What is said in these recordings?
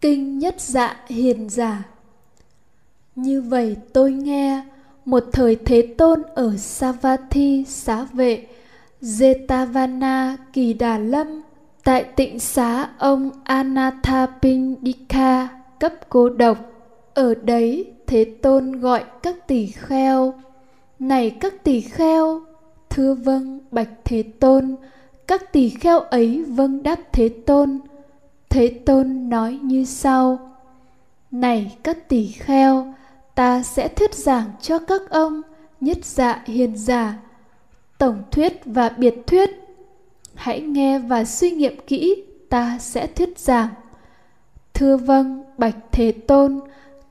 Kinh nhất dạ hiền giả Như vậy tôi nghe, Một thời Thế Tôn ở Savatthi xá vệ, Jetavana Kỳ Đà Lâm, Tại tịnh xá ông Anathapindika cấp cô độc. Ở đấy Thế Tôn gọi các tỷ kheo. Này các tỷ kheo, Thưa vâng bạch Thế Tôn, Các tỷ kheo ấy vâng đáp Thế Tôn Thế Tôn nói như sau. Này các tỷ kheo, Ta sẽ thuyết giảng cho các ông Nhất dạ hiền giả, Tổng thuyết và biệt thuyết. Hãy nghe và suy nghiệm kỹ, Ta sẽ thuyết giảng. Thưa vâng bạch Thế Tôn,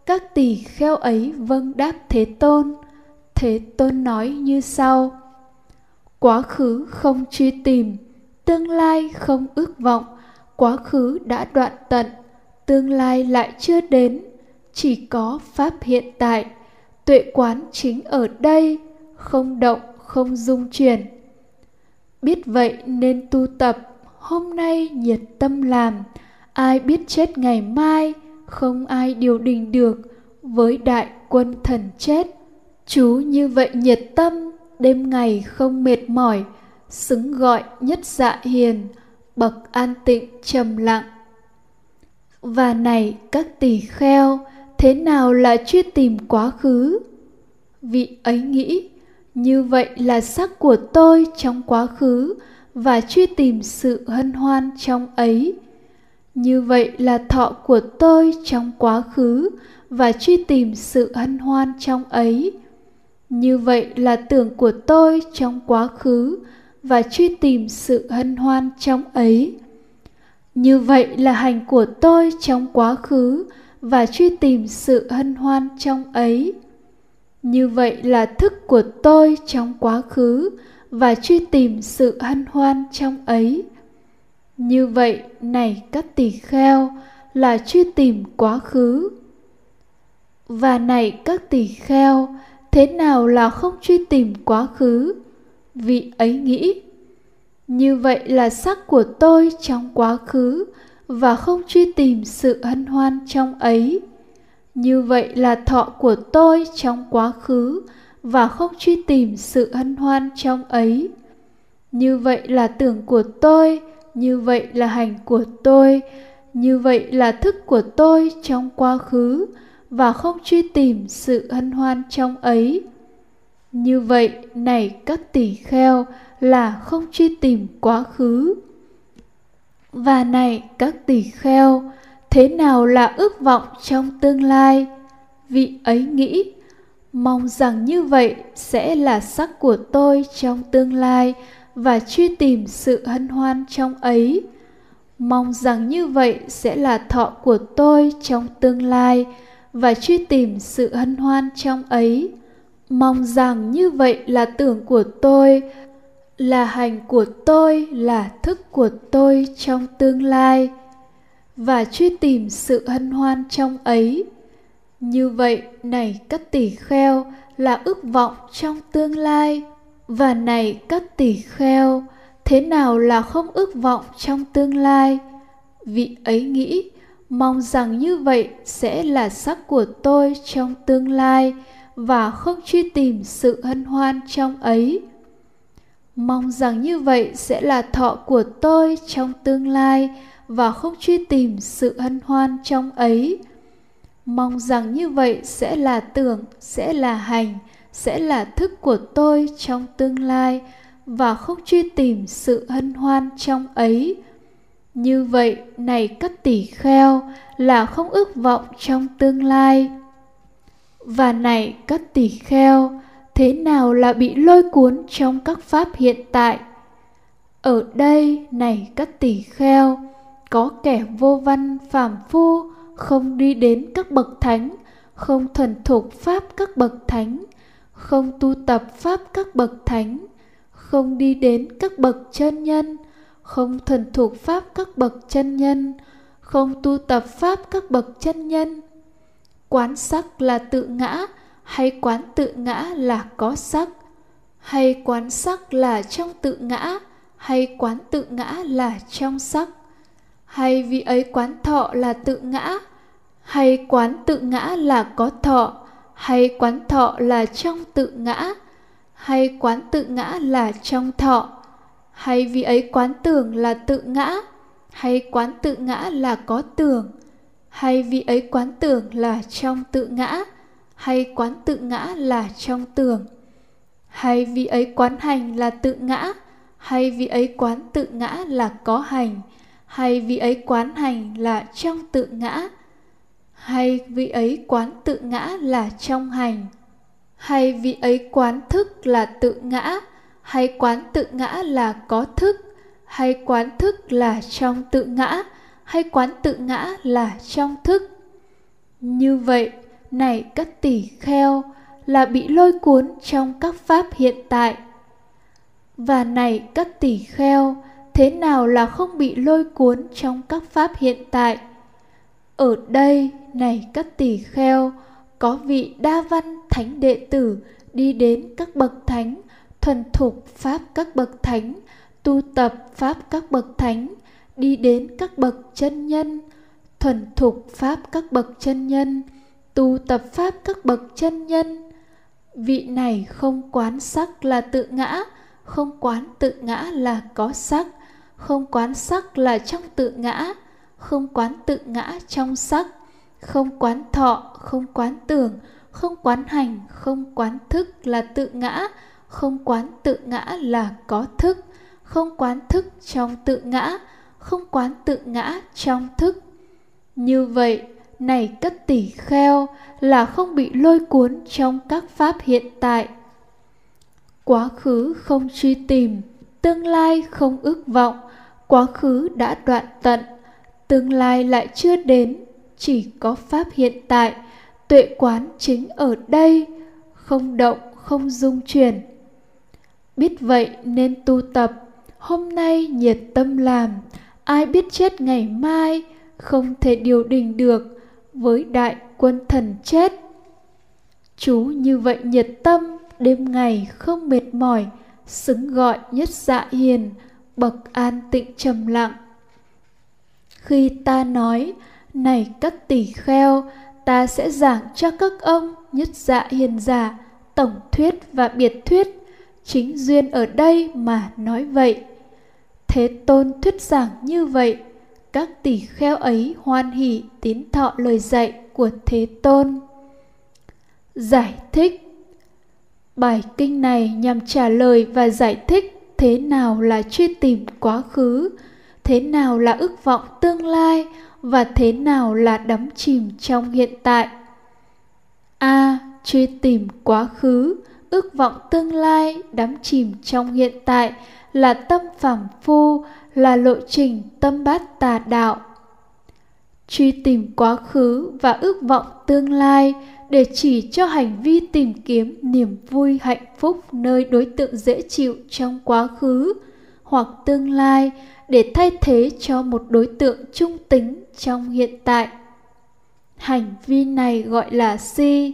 Các tỷ kheo ấy vâng đáp Thế Tôn. Thế Tôn nói như sau. Quá khứ không truy tìm, Tương lai không ước vọng quá khứ đã đoạn tận, tương lai lại chưa đến. Chỉ có pháp hiện tại, tuệ quán chính ở đây, không động, không dung chuyển. Biết vậy nên tu tập, hôm nay nhiệt tâm làm. Ai biết chết ngày mai, không ai điều đình được. Với đại quân thần chết, chú như vậy nhiệt tâm, đêm ngày không mệt mỏi, xứng gọi nhất dạ hiền bậc an tịnh trầm lặng. Và này, các tỳ kheo, thế nào là truy tìm quá khứ? Vị ấy nghĩ, như vậy là sắc của tôi trong quá khứ và truy tìm sự hân hoan trong ấy. Như vậy là thọ của tôi trong quá khứ và truy tìm sự hân hoan trong ấy. Như vậy là tưởng của tôi trong quá khứ và truy tìm sự hân hoan trong ấy. Như vậy là hành của tôi trong quá khứ và truy tìm sự hân hoan trong ấy. Như vậy là thức của tôi trong quá khứ và truy tìm sự hân hoan trong ấy. Như vậy này các tỳ kheo, là truy tìm quá khứ. Và này các tỳ kheo, thế nào là không truy tìm quá khứ? Vị ấy nghĩ, như vậy là sắc của tôi trong quá khứ và không truy tìm sự hân hoan trong ấy. Như vậy là thọ của tôi trong quá khứ và không truy tìm sự hân hoan trong ấy. Như vậy là tưởng của tôi, như vậy là hành của tôi, như vậy là thức của tôi trong quá khứ và không truy tìm sự hân hoan trong ấy như vậy, này các tỷ kheo, là không truy tìm quá khứ. Và này các tỷ kheo, thế nào là ước vọng trong tương lai? Vị ấy nghĩ, mong rằng như vậy sẽ là sắc của tôi trong tương lai và truy tìm sự hân hoan trong ấy. Mong rằng như vậy sẽ là thọ của tôi trong tương lai và truy tìm sự hân hoan trong ấy mong rằng như vậy là tưởng của tôi, là hành của tôi, là thức của tôi trong tương lai. Và truy tìm sự hân hoan trong ấy. Như vậy này các tỷ kheo, là ước vọng trong tương lai. Và này các tỷ kheo, thế nào là không ước vọng trong tương lai? Vị ấy nghĩ, mong rằng như vậy sẽ là sắc của tôi trong tương lai và không truy tìm sự hân hoan trong ấy. Mong rằng như vậy sẽ là thọ của tôi trong tương lai và không truy tìm sự hân hoan trong ấy. Mong rằng như vậy sẽ là tưởng, sẽ là hành, sẽ là thức của tôi trong tương lai và không truy tìm sự hân hoan trong ấy. Như vậy, này các tỷ kheo, là không ước vọng trong tương lai và này các tỷ kheo, thế nào là bị lôi cuốn trong các pháp hiện tại? Ở đây này các tỷ kheo, có kẻ vô văn phàm phu không đi đến các bậc thánh, không thuần thục pháp các bậc thánh, không tu tập pháp các bậc thánh, không đi đến các bậc chân nhân, không thuần thuộc pháp các bậc chân nhân, không tu tập pháp các bậc chân nhân quán sắc là tự ngã hay quán tự ngã là có sắc hay quán sắc là trong tự ngã hay quán tự ngã là trong sắc hay vị ấy quán thọ là tự ngã hay quán tự ngã là có thọ hay quán thọ là trong tự ngã hay quán tự ngã là trong thọ hay vị ấy quán tưởng là tự ngã hay quán tự ngã là có tưởng hay vị ấy quán tưởng là trong tự ngã, hay quán tự ngã là trong tưởng hay vị ấy quán hành là tự ngã, hay vị ấy quán tự ngã là có hành? Hay vị ấy quán hành là trong tự ngã? Hay vị ấy quán tự ngã là trong hành? Hay vị ấy quán thức là tự ngã, hay quán tự ngã là có thức? Hay quán thức là trong tự ngã? Hay quán tự ngã là trong thức. Như vậy, này các tỷ kheo, là bị lôi cuốn trong các pháp hiện tại. Và này các tỷ kheo, thế nào là không bị lôi cuốn trong các pháp hiện tại? Ở đây, này các tỷ kheo, có vị đa văn thánh đệ tử đi đến các bậc thánh, thuần thục pháp các bậc thánh, tu tập pháp các bậc thánh đi đến các bậc chân nhân thuần thục pháp các bậc chân nhân tu tập pháp các bậc chân nhân vị này không quán sắc là tự ngã không quán tự ngã là có sắc không quán sắc là trong tự ngã không quán tự ngã trong sắc không quán thọ không quán tưởng không quán hành không quán thức là tự ngã không quán tự ngã là có thức không quán thức trong tự ngã không quán tự ngã trong thức. Như vậy, này cất tỷ kheo, là không bị lôi cuốn trong các pháp hiện tại. Quá khứ không truy tìm, tương lai không ước vọng, quá khứ đã đoạn tận, tương lai lại chưa đến, chỉ có pháp hiện tại, tuệ quán chính ở đây, không động, không dung chuyển. Biết vậy nên tu tập, hôm nay nhiệt tâm làm ai biết chết ngày mai, không thể điều đình được với đại quân thần chết. Chú như vậy nhiệt tâm, đêm ngày không mệt mỏi, xứng gọi nhất dạ hiền, bậc an tịnh trầm lặng. Khi ta nói, này các tỷ kheo, ta sẽ giảng cho các ông nhất dạ hiền giả tổng thuyết và biệt thuyết, chính duyên ở đây mà nói vậy thế tôn thuyết giảng như vậy, các tỷ kheo ấy hoan hỷ tín thọ lời dạy của thế tôn. Giải thích. Bài kinh này nhằm trả lời và giải thích thế nào là truy tìm quá khứ, thế nào là ước vọng tương lai và thế nào là đắm chìm trong hiện tại. A. Truy tìm quá khứ ước vọng tương lai đắm chìm trong hiện tại là tâm phàm phu, là lộ trình tâm bát tà đạo. Truy tìm quá khứ và ước vọng tương lai để chỉ cho hành vi tìm kiếm niềm vui hạnh phúc nơi đối tượng dễ chịu trong quá khứ hoặc tương lai để thay thế cho một đối tượng trung tính trong hiện tại. Hành vi này gọi là si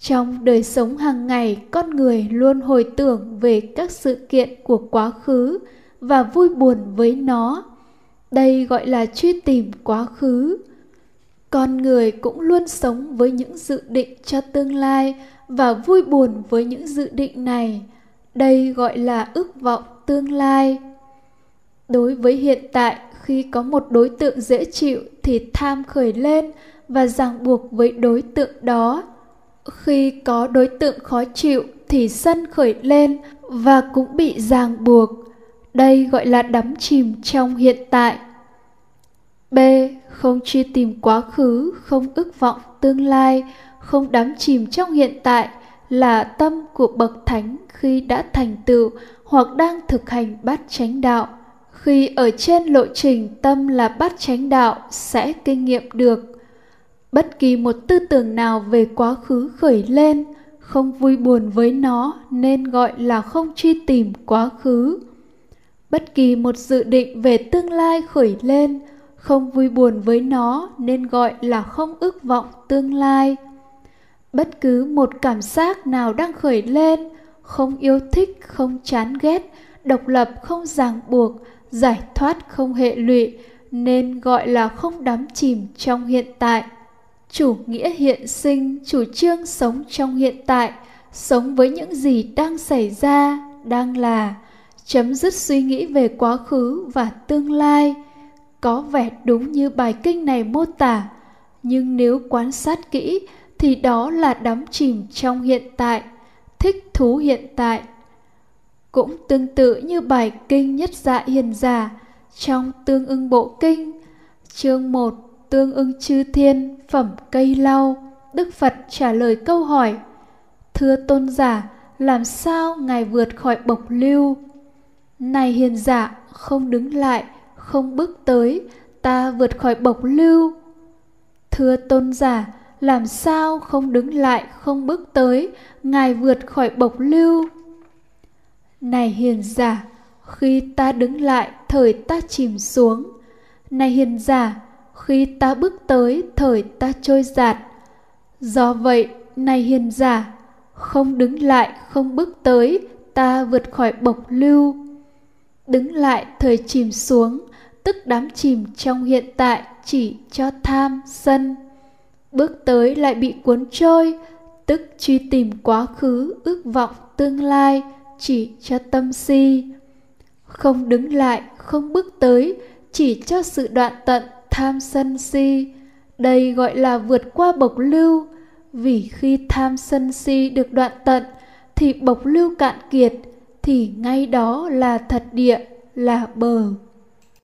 trong đời sống hàng ngày, con người luôn hồi tưởng về các sự kiện của quá khứ và vui buồn với nó. Đây gọi là truy tìm quá khứ. Con người cũng luôn sống với những dự định cho tương lai và vui buồn với những dự định này. Đây gọi là ước vọng tương lai. Đối với hiện tại, khi có một đối tượng dễ chịu thì tham khởi lên và ràng buộc với đối tượng đó khi có đối tượng khó chịu thì sân khởi lên và cũng bị ràng buộc. Đây gọi là đắm chìm trong hiện tại. B. Không truy tìm quá khứ, không ước vọng tương lai, không đắm chìm trong hiện tại là tâm của bậc thánh khi đã thành tựu hoặc đang thực hành bát chánh đạo. Khi ở trên lộ trình tâm là bát chánh đạo sẽ kinh nghiệm được bất kỳ một tư tưởng nào về quá khứ khởi lên, không vui buồn với nó nên gọi là không truy tìm quá khứ. Bất kỳ một dự định về tương lai khởi lên, không vui buồn với nó nên gọi là không ước vọng tương lai. Bất cứ một cảm giác nào đang khởi lên, không yêu thích, không chán ghét, độc lập, không ràng buộc, giải thoát không hệ lụy nên gọi là không đắm chìm trong hiện tại chủ nghĩa hiện sinh, chủ trương sống trong hiện tại, sống với những gì đang xảy ra, đang là, chấm dứt suy nghĩ về quá khứ và tương lai. Có vẻ đúng như bài kinh này mô tả, nhưng nếu quan sát kỹ thì đó là đắm chìm trong hiện tại, thích thú hiện tại. Cũng tương tự như bài kinh nhất dạ hiền giả trong tương ưng bộ kinh, chương 1 tương ưng chư thiên, phẩm cây lau. Đức phật trả lời câu hỏi, thưa tôn giả, làm sao ngài vượt khỏi bộc lưu? Này hiền giả, không đứng lại, không bước tới, ta vượt khỏi bộc lưu. Thưa tôn giả, làm sao không đứng lại, không bước tới, ngài vượt khỏi bộc lưu? Này hiền giả, khi ta đứng lại, thời ta chìm xuống. Này hiền giả khi ta bước tới thời ta trôi giạt. Do vậy này hiền giả, không đứng lại, không bước tới, ta vượt khỏi bộc lưu. Đứng lại, thời chìm xuống, tức đám chìm trong hiện tại chỉ cho tham sân. Bước tới lại bị cuốn trôi, tức truy tìm quá khứ, ước vọng tương lai chỉ cho tâm si. Không đứng lại, không bước tới chỉ cho sự đoạn tận tham sân si. Đây gọi là vượt qua bộc lưu. Vì khi tham sân si được đoạn tận, thì bộc lưu cạn kiệt, thì ngay đó là thật địa, là bờ.